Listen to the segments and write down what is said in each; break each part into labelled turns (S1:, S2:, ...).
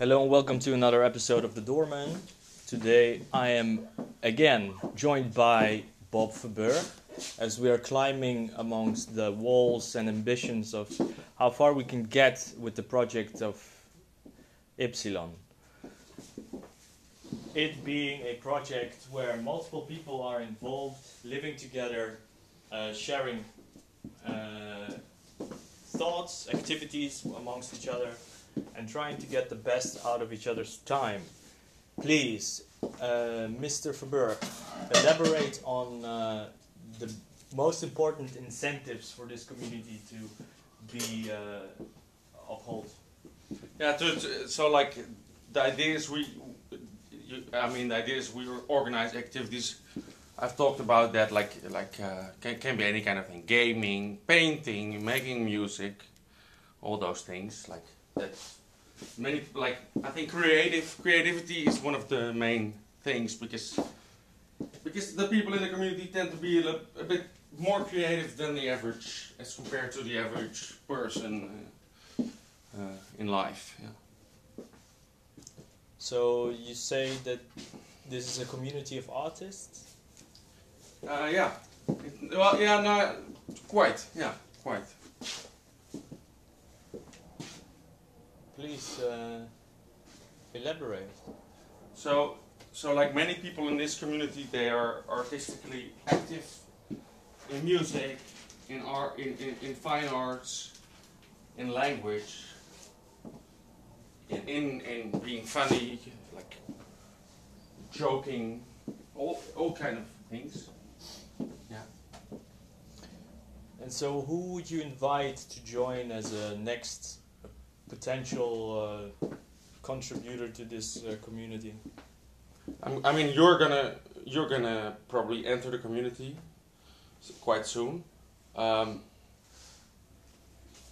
S1: Hello and welcome to another episode of The Doorman. Today I am again joined by Bob Verburg as we are climbing amongst the walls and ambitions of how far we can get with the project of Ypsilon. It being a project where multiple people are involved, living together, uh, sharing uh, thoughts, activities amongst each other, and trying to get the best out of each other's time. Please, uh, Mr. Faber, elaborate on uh, the most important incentives for this community to be uh, upheld.
S2: Yeah, to, to- so like the idea is we, you, I mean the idea is we organize activities. I've talked about that like like uh, can can be any kind of thing, gaming, painting, making music, all those things like that's many like I think creative creativity is one of the main things because because the people in the community tend to be a, a bit more creative than the average as compared to the average person uh, uh, in life. Yeah.
S1: So you say that this is a community of artists?
S2: Uh, yeah. It- well, yeah, no, quite. Yeah, quite.
S1: Please uh, elaborate.
S2: So, so like many people in this community, they are artistically active in music, in art, in, in, in fine arts, in language, in, in in being funny, like joking, all all kind of things. Yeah.
S1: And so, who would you invite to join as a next potential uh, contributor to this uh, community?
S2: I mean, you're gonna you're gonna probably enter the community quite soon, um,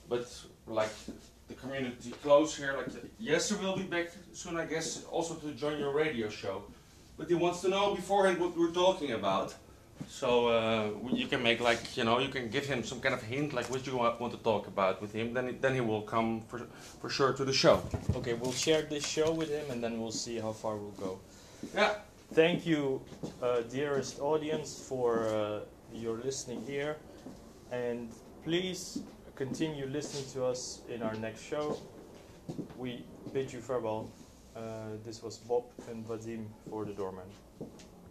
S2: but like the community close here, like Jesse will be back soon, I guess, also to join your radio show. But he wants to know beforehand what we're talking about, so uh, you can make like you know you can give him some kind of hint, like what you want, want to talk about with him. Then he- then he will come for for sure to the show.
S1: Okay, we'll share this show with him and then we'll see how far we'll go.
S2: Yeah.
S1: Thank you, uh, dearest audience, for uh, your listening here. And please continue listening to us in our next show. We bid you farewell. Uh, this was Bob and Vadim for the Doorman.